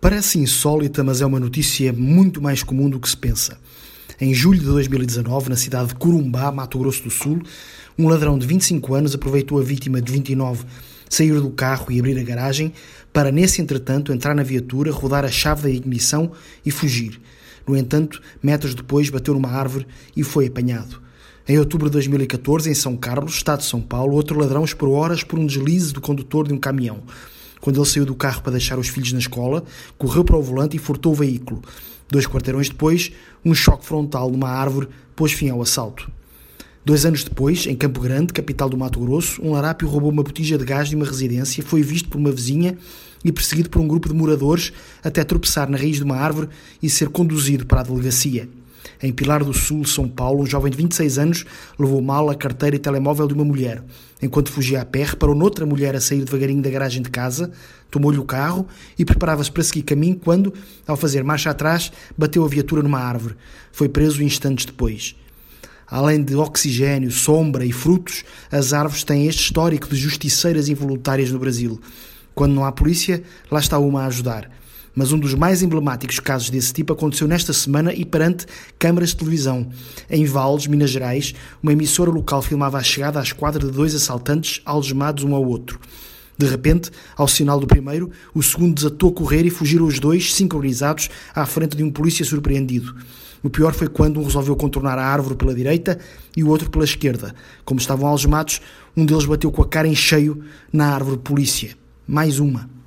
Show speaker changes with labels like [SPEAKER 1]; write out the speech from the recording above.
[SPEAKER 1] Parece insólita, mas é uma notícia muito mais comum do que se pensa. Em julho de 2019, na cidade de Corumbá, Mato Grosso do Sul, um ladrão de 25 anos aproveitou a vítima de 29 sair do carro e abrir a garagem para, nesse entretanto, entrar na viatura, rodar a chave da ignição e fugir. No entanto, metros depois, bateu numa árvore e foi apanhado. Em outubro de 2014, em São Carlos, estado de São Paulo, outro ladrão esperou horas por um deslize do condutor de um caminhão. Quando ele saiu do carro para deixar os filhos na escola, correu para o volante e furtou o veículo. Dois quarteirões depois, um choque frontal numa árvore pôs fim ao assalto. Dois anos depois, em Campo Grande, capital do Mato Grosso, um larápio roubou uma botija de gás de uma residência, foi visto por uma vizinha e perseguido por um grupo de moradores até tropeçar na raiz de uma árvore e ser conduzido para a delegacia. Em Pilar do Sul, São Paulo, um jovem de 26 anos levou mal a carteira e telemóvel de uma mulher. Enquanto fugia a pé, reparou noutra mulher a sair devagarinho da garagem de casa, tomou-lhe o carro e preparava-se para seguir caminho quando, ao fazer marcha atrás, bateu a viatura numa árvore. Foi preso instantes depois. Além de oxigênio, sombra e frutos, as árvores têm este histórico de justiceiras involuntárias no Brasil. Quando não há polícia, lá está uma a ajudar. Mas um dos mais emblemáticos casos desse tipo aconteceu nesta semana e perante câmaras de televisão. Em Valdes, Minas Gerais, uma emissora local filmava a chegada à esquadra de dois assaltantes algemados um ao outro. De repente, ao sinal do primeiro, o segundo desatou a correr e fugiram os dois, sincronizados, à frente de um polícia surpreendido. O pior foi quando um resolveu contornar a árvore pela direita e o outro pela esquerda. Como estavam algemados, um deles bateu com a cara em cheio na árvore polícia. Mais uma.